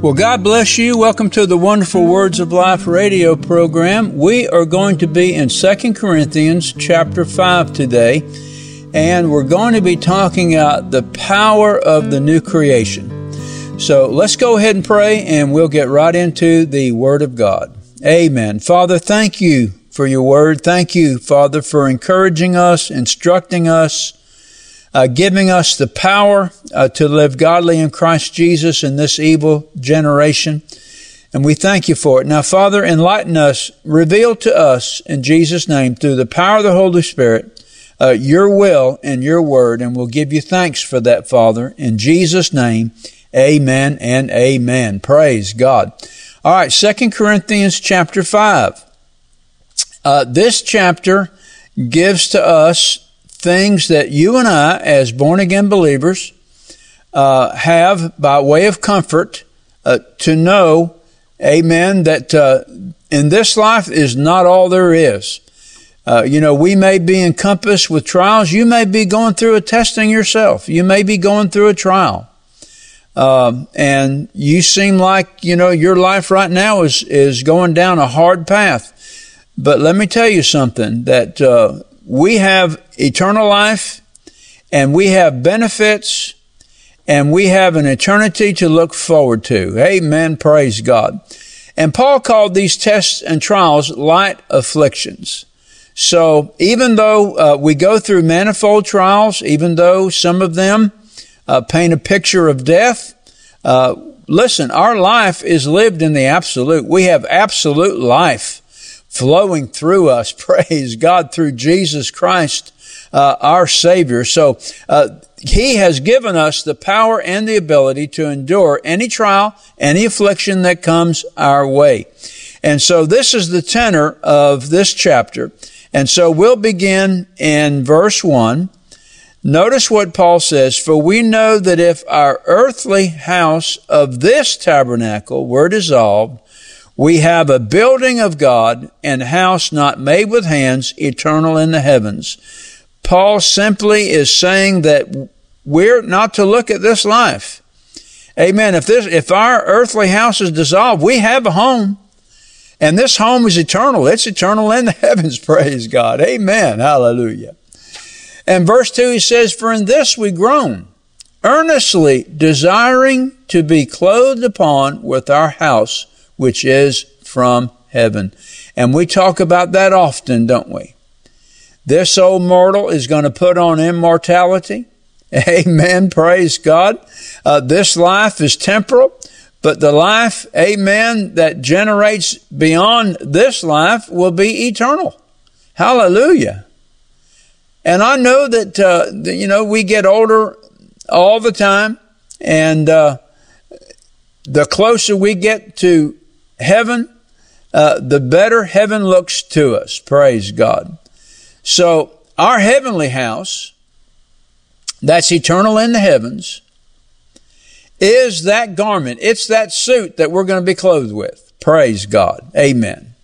Well, God bless you. Welcome to the Wonderful Words of Life radio program. We are going to be in 2 Corinthians chapter 5 today, and we're going to be talking about the power of the new creation. So let's go ahead and pray, and we'll get right into the Word of God. Amen. Father, thank you for your Word. Thank you, Father, for encouraging us, instructing us, uh, giving us the power uh, to live godly in Christ Jesus in this evil generation. And we thank you for it. Now, Father, enlighten us, reveal to us in Jesus' name through the power of the Holy Spirit uh, your will and your word. And we'll give you thanks for that, Father. In Jesus' name, amen and amen. Praise God. All right, Second Corinthians chapter 5. Uh, this chapter gives to us things that you and I, as born again believers, uh, have by way of comfort uh, to know, amen, that uh, in this life is not all there is. Uh, you know, we may be encompassed with trials. You may be going through a testing yourself. You may be going through a trial. Um, and you seem like, you know, your life right now is, is going down a hard path. But let me tell you something that uh, we have eternal life and we have benefits and we have an eternity to look forward to. Amen. Praise God. And Paul called these tests and trials light afflictions. So even though uh, we go through manifold trials, even though some of them uh, paint a picture of death, uh, listen, our life is lived in the absolute. We have absolute life flowing through us. Praise God through Jesus Christ, uh, our Savior. So, uh, He has given us the power and the ability to endure any trial, any affliction that comes our way. And so this is the tenor of this chapter. And so we'll begin in verse one. Notice what Paul says, for we know that if our earthly house of this tabernacle were dissolved, we have a building of God and house not made with hands, eternal in the heavens. Paul simply is saying that we're not to look at this life. Amen. If this, if our earthly house is dissolved, we have a home. And this home is eternal. It's eternal in the heavens. Praise God. Amen. Hallelujah. And verse 2, he says, For in this we groan, earnestly desiring to be clothed upon with our house which is from heaven. And we talk about that often, don't we? This old mortal is going to put on immortality. Amen. Praise God. Uh, this life is temporal, but the life, amen, that generates beyond this life will be eternal. Hallelujah. And I know that, uh, you know, we get older all the time, and uh, the closer we get to heaven, uh, the better heaven looks to us. Praise God. So our heavenly house, that's eternal in the heavens, is that garment. It's that suit that we're going to be clothed with. Praise God. Amen.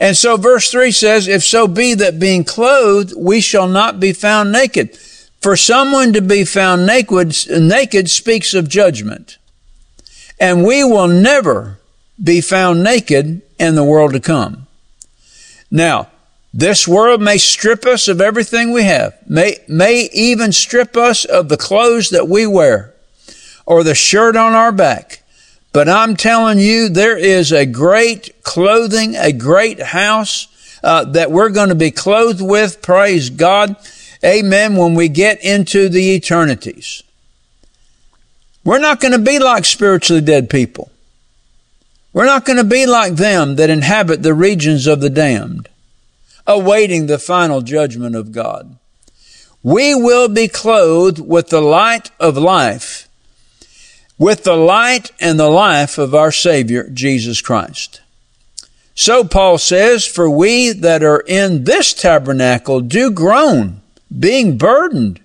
And so verse 3 says, If so be that being clothed, we shall not be found naked. For someone to be found naked, naked speaks of judgment. And we will never be found naked in the world to come. Now, this world may strip us of everything we have, may, may even strip us of the clothes that we wear or the shirt on our back. But I'm telling you, there is a great clothing, a great house uh, that we're going to be clothed with. Praise God. Amen. When we get into the eternities, we're not going to be like spiritually dead people. We're not going to be like them that inhabit the regions of the damned, awaiting the final judgment of God. We will be clothed with the light of life, with the light and the life of our Savior, Jesus Christ. So Paul says, for we that are in this tabernacle do groan, being burdened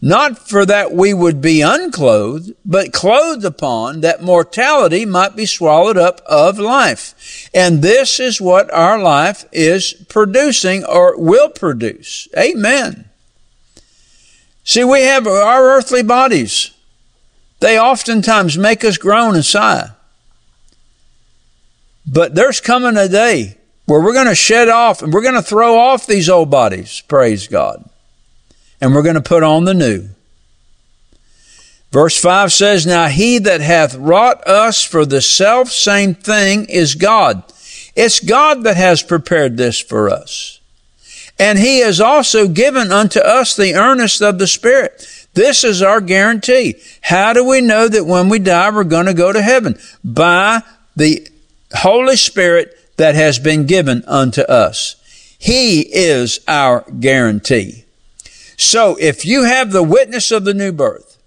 not for that we would be unclothed, but clothed upon that mortality might be swallowed up of life. And this is what our life is producing or will produce. Amen. See, we have our earthly bodies. They oftentimes make us groan and sigh. But there's coming a day where we're going to shed off and we're going to throw off these old bodies, praise God. And we're going to put on the new. Verse 5 says, Now he that hath wrought us for the self same thing is God. It's God that has prepared this for us. And he has also given unto us the earnest of the Spirit. This is our guarantee. How do we know that when we die, we're going to go to heaven? By the Holy Spirit that has been given unto us. He is our guarantee. So if you have the witness of the new birth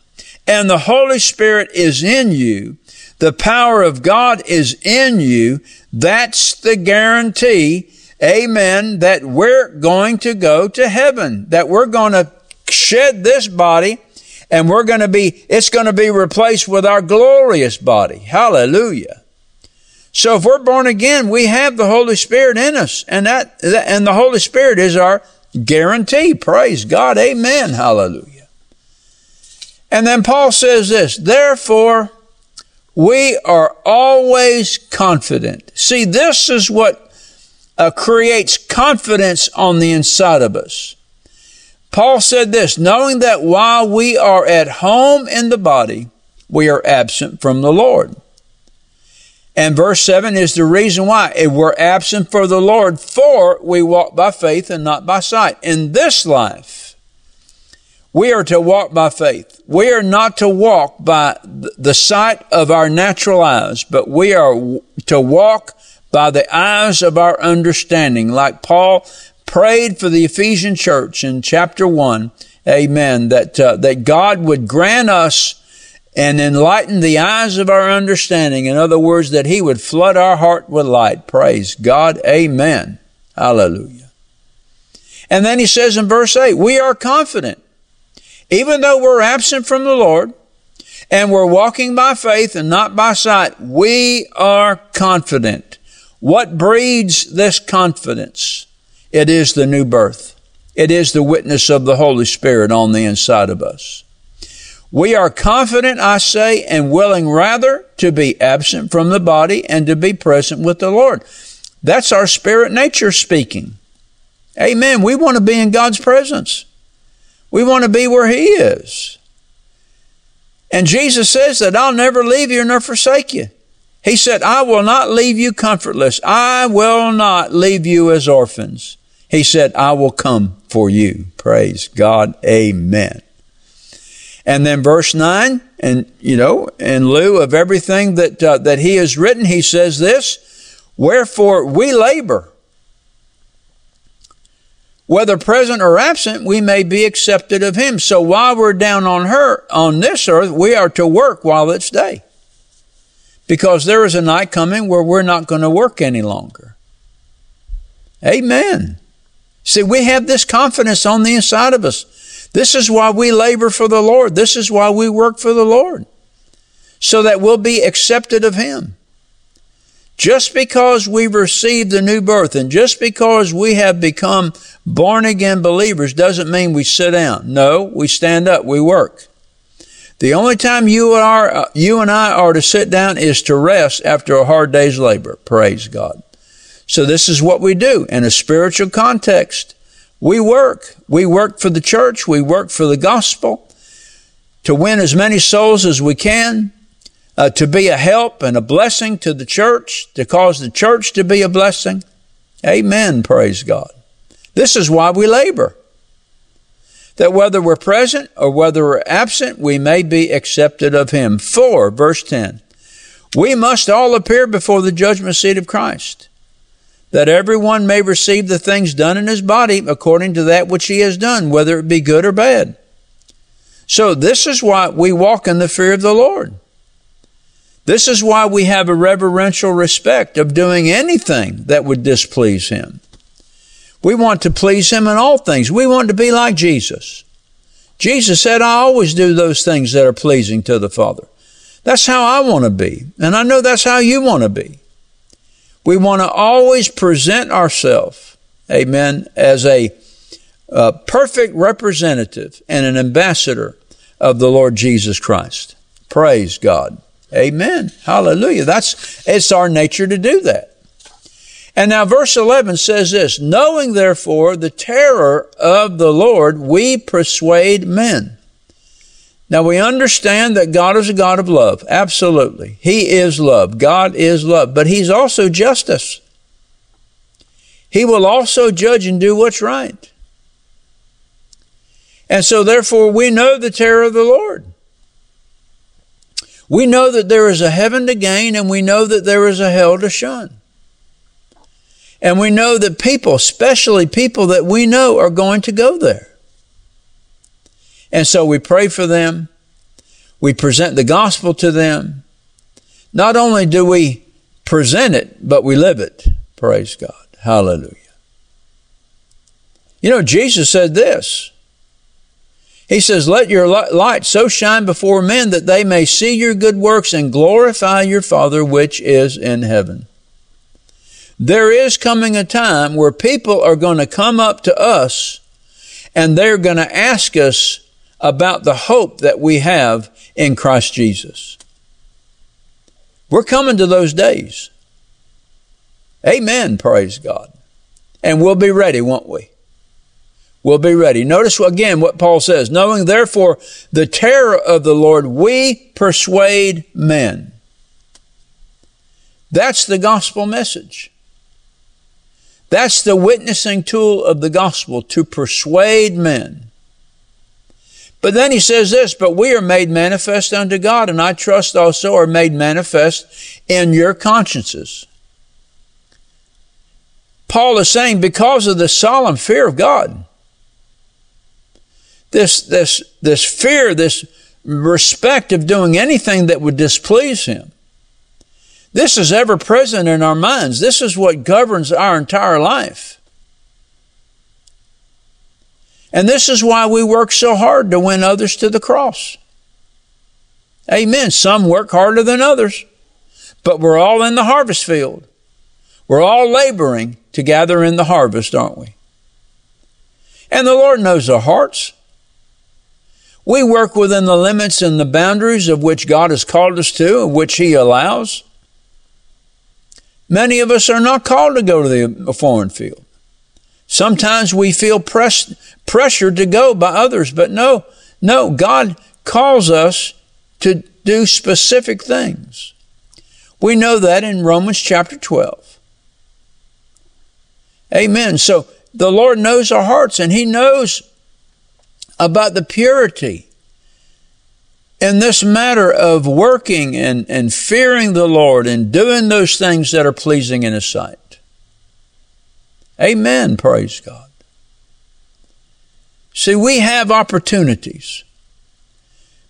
and the Holy Spirit is in you, the power of God is in you, that's the guarantee, amen, that we're going to go to heaven, that we're going to shed this body and we're going to be, it's going to be replaced with our glorious body. Hallelujah. So if we're born again, we have the Holy Spirit in us and that, and the Holy Spirit is our guarantee. Praise God. Amen. Hallelujah. And then Paul says this, therefore, we are always confident. See, this is what uh, creates confidence on the inside of us. Paul said this, knowing that while we are at home in the body, we are absent from the Lord. And verse 7 is the reason why. if We're absent for the Lord, for we walk by faith and not by sight. In this life, we are to walk by faith. We are not to walk by the sight of our natural eyes, but we are to walk by the eyes of our understanding, like Paul prayed for the Ephesian church in chapter 1, amen, that, uh, that God would grant us and enlighten the eyes of our understanding. In other words, that He would flood our heart with light. Praise God. Amen. Hallelujah. And then He says in verse 8, we are confident. Even though we're absent from the Lord and we're walking by faith and not by sight, we are confident. What breeds this confidence? It is the new birth. It is the witness of the Holy Spirit on the inside of us. We are confident, I say, and willing rather to be absent from the body and to be present with the Lord. That's our spirit nature speaking. Amen. We want to be in God's presence. We want to be where He is. And Jesus says that I'll never leave you nor forsake you. He said, I will not leave you comfortless. I will not leave you as orphans. He said, I will come for you. Praise God. Amen. And then verse 9, and you know, in lieu of everything that, uh, that he has written, he says this, wherefore we labor. Whether present or absent, we may be accepted of him. So while we're down on her, on this earth, we are to work while it's day. Because there is a night coming where we're not going to work any longer. Amen. See, we have this confidence on the inside of us. This is why we labor for the Lord. This is why we work for the Lord. So that we'll be accepted of Him. Just because we've received the new birth and just because we have become born again believers doesn't mean we sit down. No, we stand up, we work. The only time you are, uh, you and I are to sit down is to rest after a hard day's labor. Praise God. So this is what we do in a spiritual context. We work. We work for the church. We work for the gospel to win as many souls as we can, uh, to be a help and a blessing to the church, to cause the church to be a blessing. Amen. Praise God. This is why we labor. That whether we're present or whether we're absent, we may be accepted of Him. 4, verse 10. We must all appear before the judgment seat of Christ that everyone may receive the things done in his body according to that which he has done, whether it be good or bad. So this is why we walk in the fear of the Lord. This is why we have a reverential respect of doing anything that would displease him. We want to please him in all things. We want to be like Jesus. Jesus said, I always do those things that are pleasing to the Father. That's how I want to be. And I know that's how you want to be. We want to always present ourselves, amen, as a, a perfect representative and an ambassador of the Lord Jesus Christ. Praise God. Amen. Hallelujah. That's, it's our nature to do that. And now verse 11 says this, knowing therefore the terror of the Lord, we persuade men. Now we understand that God is a God of love. Absolutely. He is love. God is love. But He's also justice. He will also judge and do what's right. And so therefore we know the terror of the Lord. We know that there is a heaven to gain and we know that there is a hell to shun. And we know that people, especially people that we know, are going to go there. And so we pray for them. We present the gospel to them. Not only do we present it, but we live it. Praise God. Hallelujah. You know, Jesus said this. He says, Let your light so shine before men that they may see your good works and glorify your Father which is in heaven. There is coming a time where people are going to come up to us and they're going to ask us about the hope that we have in Christ Jesus. We're coming to those days. Amen. Praise God. And we'll be ready, won't we? We'll be ready. Notice again what Paul says. Knowing therefore the terror of the Lord, we persuade men. That's the gospel message. That's the witnessing tool of the gospel to persuade men. But then he says this, but we are made manifest unto God, and I trust also are made manifest in your consciences. Paul is saying because of the solemn fear of God, this, this, this fear, this respect of doing anything that would displease him. This is ever present in our minds. This is what governs our entire life. And this is why we work so hard to win others to the cross. Amen. Some work harder than others, but we're all in the harvest field. We're all laboring to gather in the harvest, aren't we? And the Lord knows our hearts. We work within the limits and the boundaries of which God has called us to, of which He allows. Many of us are not called to go to the foreign field. Sometimes we feel pressed, pressured to go by others, but no, no, God calls us to do specific things. We know that in Romans chapter 12. Amen. So the Lord knows our hearts and He knows about the purity in this matter of working and, and fearing the Lord and doing those things that are pleasing in His sight. Amen. Praise God. See, we have opportunities,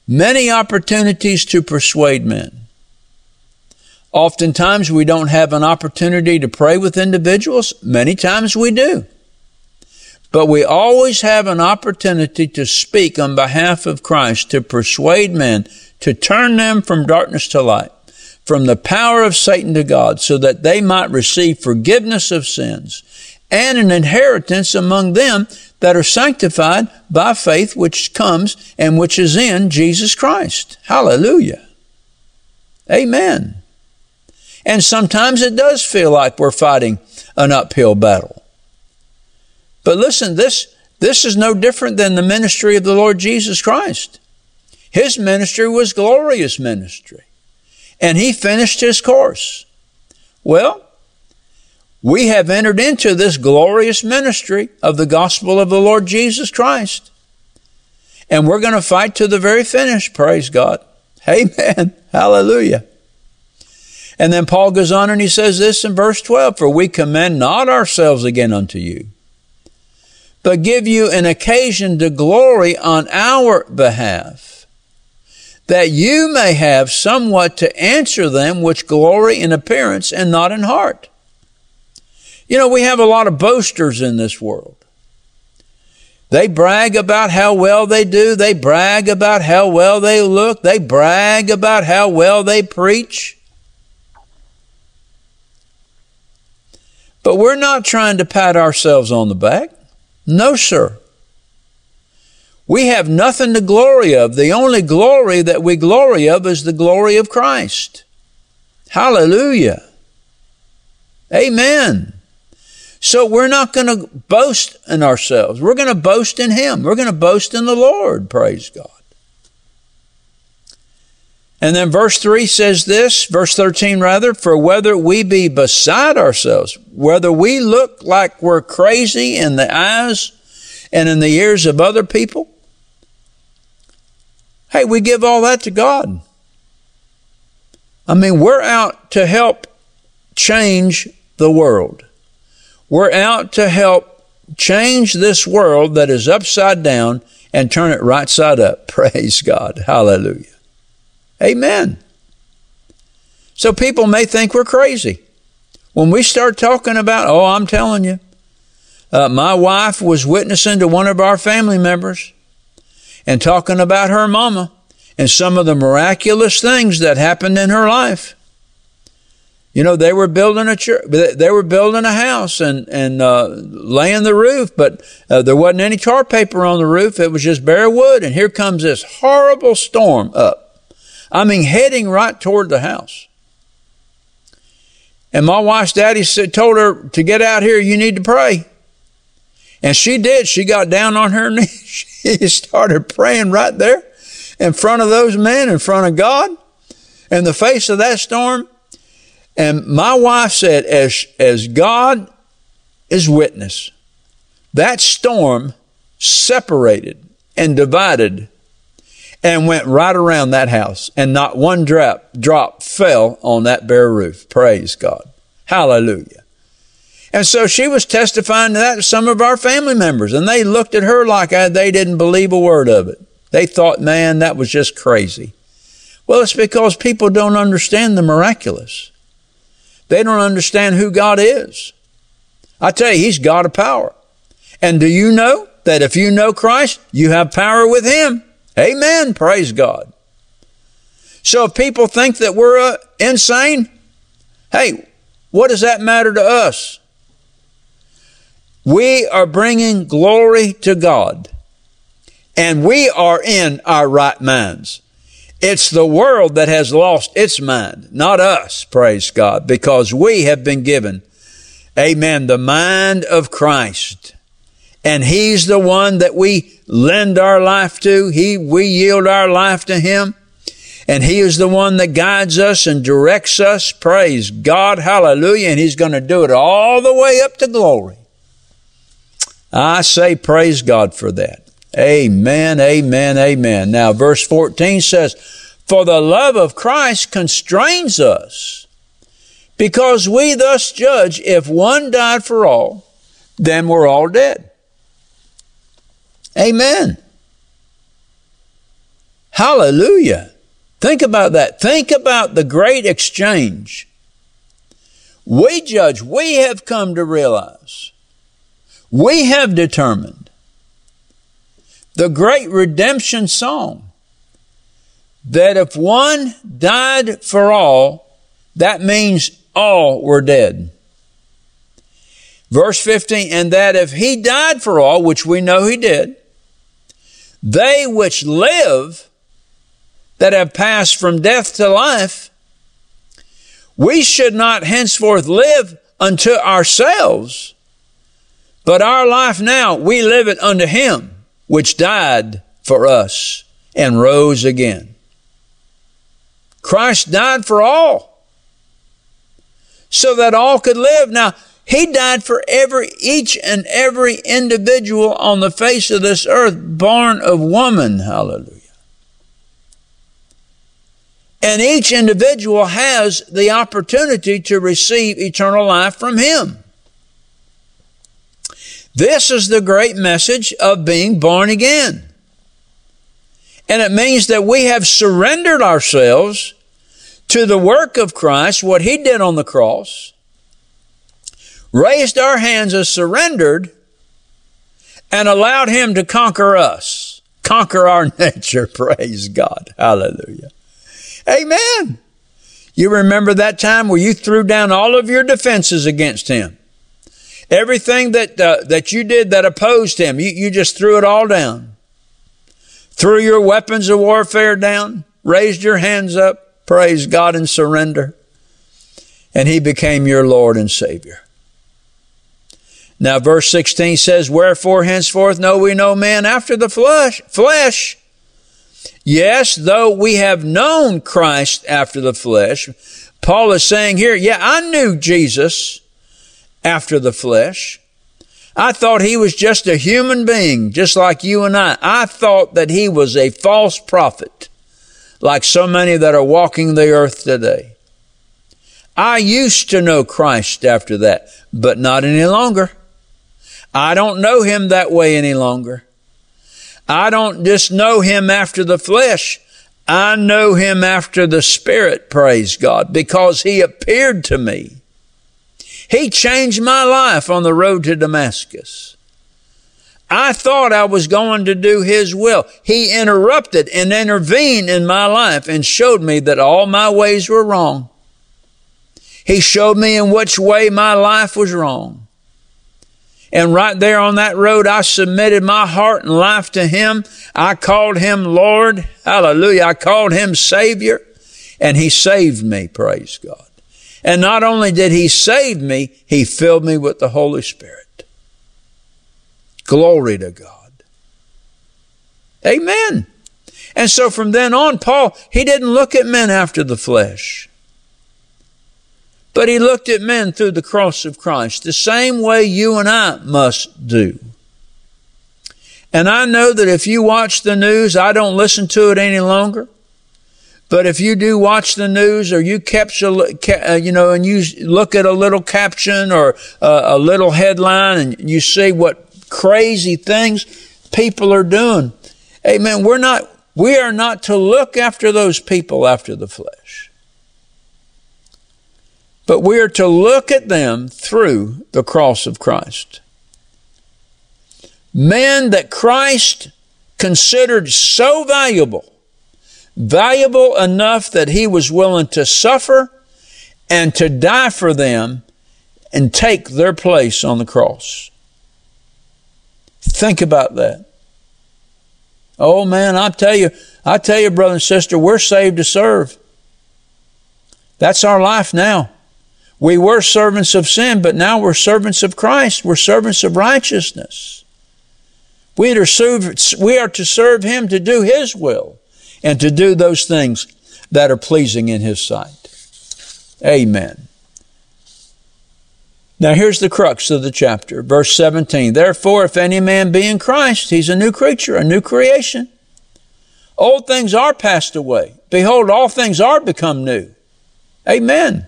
many opportunities to persuade men. Oftentimes we don't have an opportunity to pray with individuals. Many times we do. But we always have an opportunity to speak on behalf of Christ to persuade men to turn them from darkness to light, from the power of Satan to God, so that they might receive forgiveness of sins and an inheritance among them that are sanctified by faith which comes and which is in Jesus Christ. Hallelujah. Amen. And sometimes it does feel like we're fighting an uphill battle. But listen, this, this is no different than the ministry of the Lord Jesus Christ. His ministry was glorious ministry. And he finished his course. Well, we have entered into this glorious ministry of the gospel of the Lord Jesus Christ. And we're going to fight to the very finish. Praise God. Amen. Hallelujah. And then Paul goes on and he says this in verse 12 For we commend not ourselves again unto you, but give you an occasion to glory on our behalf, that you may have somewhat to answer them which glory in appearance and not in heart. You know, we have a lot of boasters in this world. They brag about how well they do. They brag about how well they look. They brag about how well they preach. But we're not trying to pat ourselves on the back. No, sir. We have nothing to glory of. The only glory that we glory of is the glory of Christ. Hallelujah. Amen. So we're not going to boast in ourselves. We're going to boast in Him. We're going to boast in the Lord. Praise God. And then verse 3 says this, verse 13 rather, for whether we be beside ourselves, whether we look like we're crazy in the eyes and in the ears of other people, hey, we give all that to God. I mean, we're out to help change the world. We're out to help change this world that is upside down and turn it right side up. Praise God. Hallelujah. Amen. So people may think we're crazy. When we start talking about, oh, I'm telling you, uh, my wife was witnessing to one of our family members and talking about her mama and some of the miraculous things that happened in her life. You know, they were building a church, they were building a house and, and, uh, laying the roof, but uh, there wasn't any tar paper on the roof. It was just bare wood. And here comes this horrible storm up. I mean, heading right toward the house. And my wife's daddy said, told her to get out here, you need to pray. And she did. She got down on her knees. she started praying right there in front of those men, in front of God, in the face of that storm. And my wife said, as, as God is witness, that storm separated and divided and went right around that house and not one drop, drop fell on that bare roof. Praise God. Hallelujah. And so she was testifying to that to some of our family members and they looked at her like they didn't believe a word of it. They thought, man, that was just crazy. Well, it's because people don't understand the miraculous. They don't understand who God is. I tell you, He's God of power. And do you know that if you know Christ, you have power with Him? Amen. Praise God. So if people think that we're uh, insane, hey, what does that matter to us? We are bringing glory to God and we are in our right minds. It's the world that has lost its mind, not us, praise God, because we have been given, amen, the mind of Christ. And He's the one that we lend our life to. He, we yield our life to Him. And He is the one that guides us and directs us. Praise God. Hallelujah. And He's going to do it all the way up to glory. I say praise God for that. Amen, amen, amen. Now, verse 14 says, For the love of Christ constrains us, because we thus judge if one died for all, then we're all dead. Amen. Hallelujah. Think about that. Think about the great exchange. We judge, we have come to realize, we have determined the great redemption song that if one died for all, that means all were dead. Verse 15, and that if he died for all, which we know he did, they which live that have passed from death to life, we should not henceforth live unto ourselves, but our life now we live it unto him which died for us and rose again. Christ died for all so that all could live. Now, he died for every, each and every individual on the face of this earth born of woman. Hallelujah. And each individual has the opportunity to receive eternal life from him. This is the great message of being born again. And it means that we have surrendered ourselves to the work of Christ, what He did on the cross, raised our hands as surrendered, and allowed Him to conquer us, conquer our nature. Praise God. Hallelujah. Amen. You remember that time where you threw down all of your defenses against Him. Everything that, uh, that you did that opposed him, you, you just threw it all down. threw your weapons of warfare down, raised your hands up, praise God and surrender. And he became your Lord and Savior. Now verse 16 says, Wherefore henceforth know we no man after the flesh, flesh. Yes, though we have known Christ after the flesh, Paul is saying here, yeah, I knew Jesus after the flesh. I thought he was just a human being, just like you and I. I thought that he was a false prophet, like so many that are walking the earth today. I used to know Christ after that, but not any longer. I don't know him that way any longer. I don't just know him after the flesh. I know him after the spirit, praise God, because he appeared to me. He changed my life on the road to Damascus. I thought I was going to do His will. He interrupted and intervened in my life and showed me that all my ways were wrong. He showed me in which way my life was wrong. And right there on that road, I submitted my heart and life to Him. I called Him Lord. Hallelujah. I called Him Savior. And He saved me. Praise God. And not only did He save me, He filled me with the Holy Spirit. Glory to God. Amen. And so from then on, Paul, he didn't look at men after the flesh. But he looked at men through the cross of Christ, the same way you and I must do. And I know that if you watch the news, I don't listen to it any longer. But if you do watch the news or you capture, uh, you know, and you look at a little caption or a little headline and you see what crazy things people are doing. Amen. We're not, we are not to look after those people after the flesh. But we are to look at them through the cross of Christ. Men that Christ considered so valuable, valuable enough that he was willing to suffer and to die for them and take their place on the cross. Think about that. Oh man, I tell you, I tell you, brother and sister, we're saved to serve. That's our life now. We were servants of sin, but now we're servants of Christ. We're servants of righteousness. We are, to serve Him to do His will and to do those things that are pleasing in His sight. Amen. Now here's the crux of the chapter, verse 17. Therefore, if any man be in Christ, he's a new creature, a new creation. Old things are passed away. Behold, all things are become new. Amen.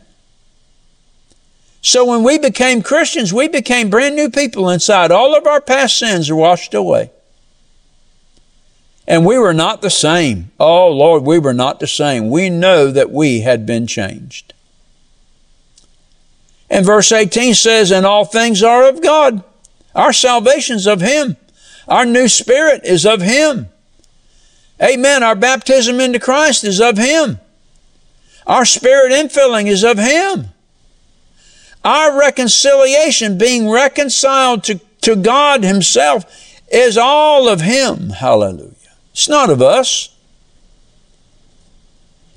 So when we became Christians, we became brand new people inside. All of our past sins are washed away. And we were not the same. Oh Lord, we were not the same. We know that we had been changed. And verse 18 says, And all things are of God. Our salvation's of Him. Our new spirit is of Him. Amen. Our baptism into Christ is of Him. Our spirit infilling is of Him. Our reconciliation, being reconciled to, to God Himself, is all of Him. Hallelujah. It's not of us.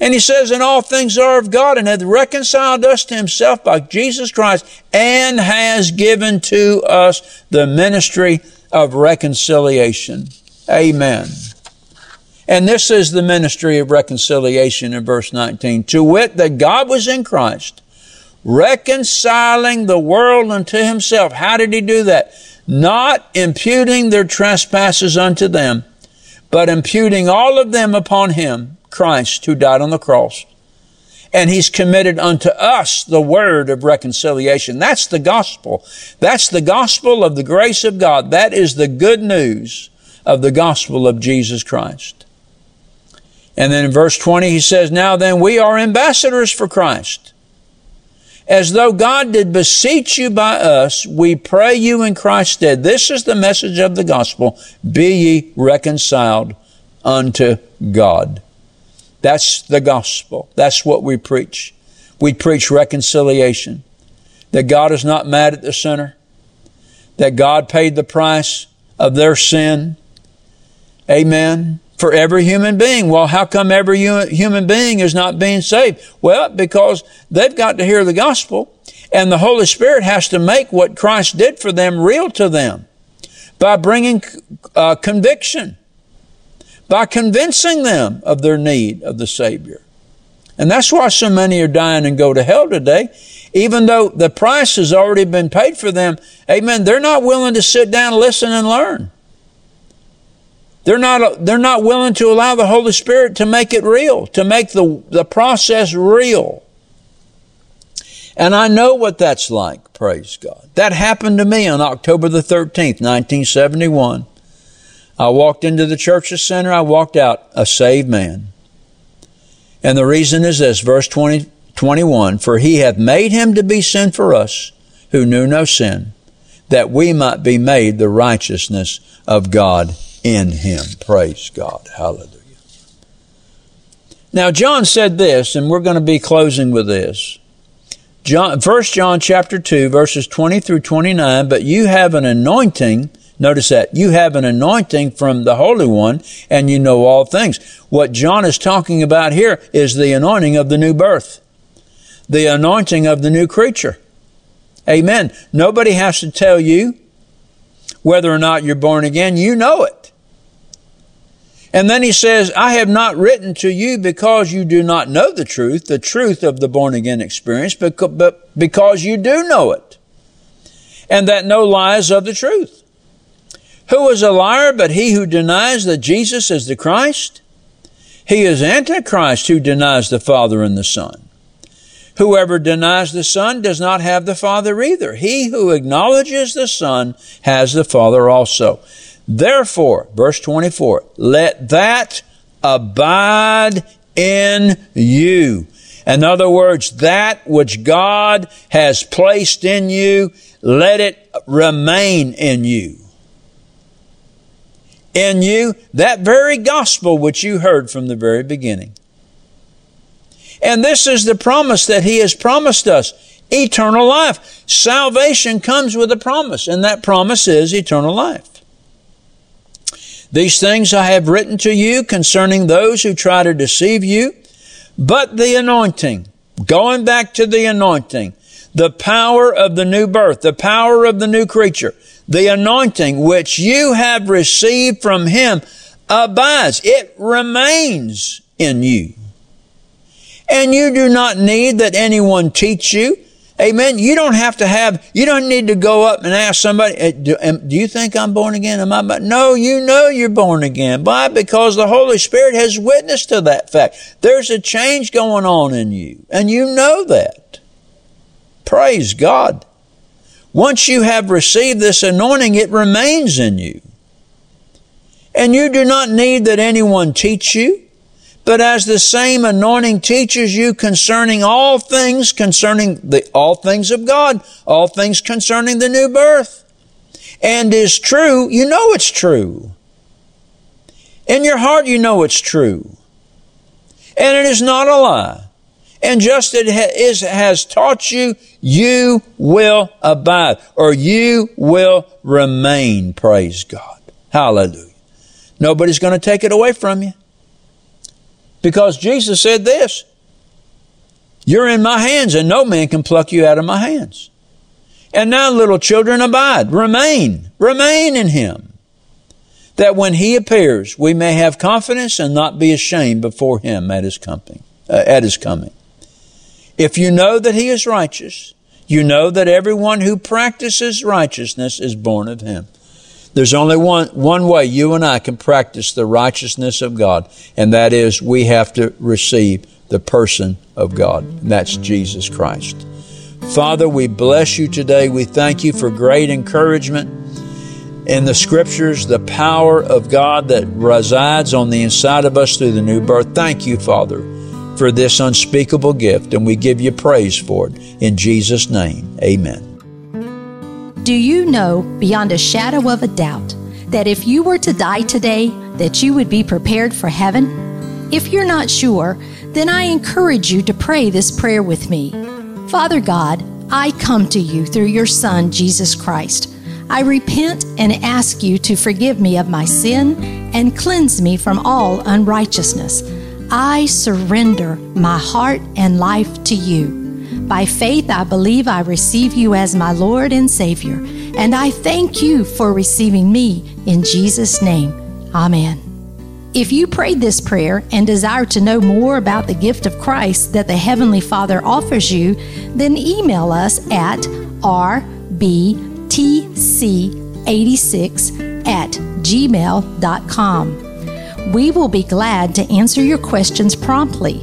And he says, and all things are of God and hath reconciled us to himself by Jesus Christ and has given to us the ministry of reconciliation. Amen. And this is the ministry of reconciliation in verse 19. To wit, that God was in Christ reconciling the world unto himself. How did he do that? Not imputing their trespasses unto them, but imputing all of them upon him, Christ, who died on the cross. And he's committed unto us the word of reconciliation. That's the gospel. That's the gospel of the grace of God. That is the good news of the gospel of Jesus Christ. And then in verse 20, he says, Now then, we are ambassadors for Christ as though God did beseech you by us, we pray you in Christ's stead. This is the message of the gospel. Be ye reconciled unto God. That's the gospel. That's what we preach. We preach reconciliation. That God is not mad at the sinner. That God paid the price of their sin. Amen. For every human being. Well, how come every human being is not being saved? Well, because they've got to hear the gospel and the Holy Spirit has to make what Christ did for them real to them by bringing uh, conviction, by convincing them of their need of the Savior. And that's why so many are dying and go to hell today. Even though the price has already been paid for them, amen, they're not willing to sit down, listen, and learn. They're not, they're not willing to allow the Holy Spirit to make it real, to make the, the process real. And I know what that's like, praise God. That happened to me on October the 13th, 1971. I walked into the church's center, I walked out a saved man. And the reason is this, verse 20, 21, For he hath made him to be sin for us, who knew no sin, that we might be made the righteousness of God in him. Praise God. Hallelujah. Now, John said this, and we're going to be closing with this. John, 1 John chapter 2, verses 20 through 29, but you have an anointing. Notice that. You have an anointing from the Holy One, and you know all things. What John is talking about here is the anointing of the new birth, the anointing of the new creature. Amen. Nobody has to tell you whether or not you're born again. You know it. And then he says, I have not written to you because you do not know the truth, the truth of the born again experience, but because you do know it. And that no lie is of the truth. Who is a liar but he who denies that Jesus is the Christ? He is Antichrist who denies the Father and the Son. Whoever denies the Son does not have the Father either. He who acknowledges the Son has the Father also. Therefore, verse 24, let that abide in you. In other words, that which God has placed in you, let it remain in you. In you, that very gospel which you heard from the very beginning. And this is the promise that He has promised us eternal life. Salvation comes with a promise, and that promise is eternal life. These things I have written to you concerning those who try to deceive you, but the anointing, going back to the anointing, the power of the new birth, the power of the new creature, the anointing which you have received from him abides. It remains in you. And you do not need that anyone teach you. Amen. You don't have to have, you don't need to go up and ask somebody, do, you think I'm born again? Am I? No, you know you're born again. Why? Because the Holy Spirit has witnessed to that fact. There's a change going on in you, and you know that. Praise God. Once you have received this anointing, it remains in you. And you do not need that anyone teach you. But as the same anointing teaches you concerning all things, concerning the, all things of God, all things concerning the new birth, and is true, you know it's true. In your heart, you know it's true. And it is not a lie. And just as it has taught you, you will abide, or you will remain. Praise God. Hallelujah. Nobody's going to take it away from you. Because Jesus said this You're in my hands, and no man can pluck you out of my hands. And now, little children, abide, remain, remain in him, that when he appears, we may have confidence and not be ashamed before him at his coming. Uh, at his coming. If you know that he is righteous, you know that everyone who practices righteousness is born of him. There's only one, one way you and I can practice the righteousness of God, and that is we have to receive the person of God. And that's Jesus Christ. Father, we bless you today. We thank you for great encouragement in the scriptures, the power of God that resides on the inside of us through the new birth. Thank you, Father, for this unspeakable gift, and we give you praise for it. In Jesus' name, amen. Do you know beyond a shadow of a doubt that if you were to die today, that you would be prepared for heaven? If you're not sure, then I encourage you to pray this prayer with me. Father God, I come to you through your Son, Jesus Christ. I repent and ask you to forgive me of my sin and cleanse me from all unrighteousness. I surrender my heart and life to you. By faith, I believe I receive you as my Lord and Savior, and I thank you for receiving me in Jesus' name. Amen. If you prayed this prayer and desire to know more about the gift of Christ that the Heavenly Father offers you, then email us at rbtc86 at gmail.com. We will be glad to answer your questions promptly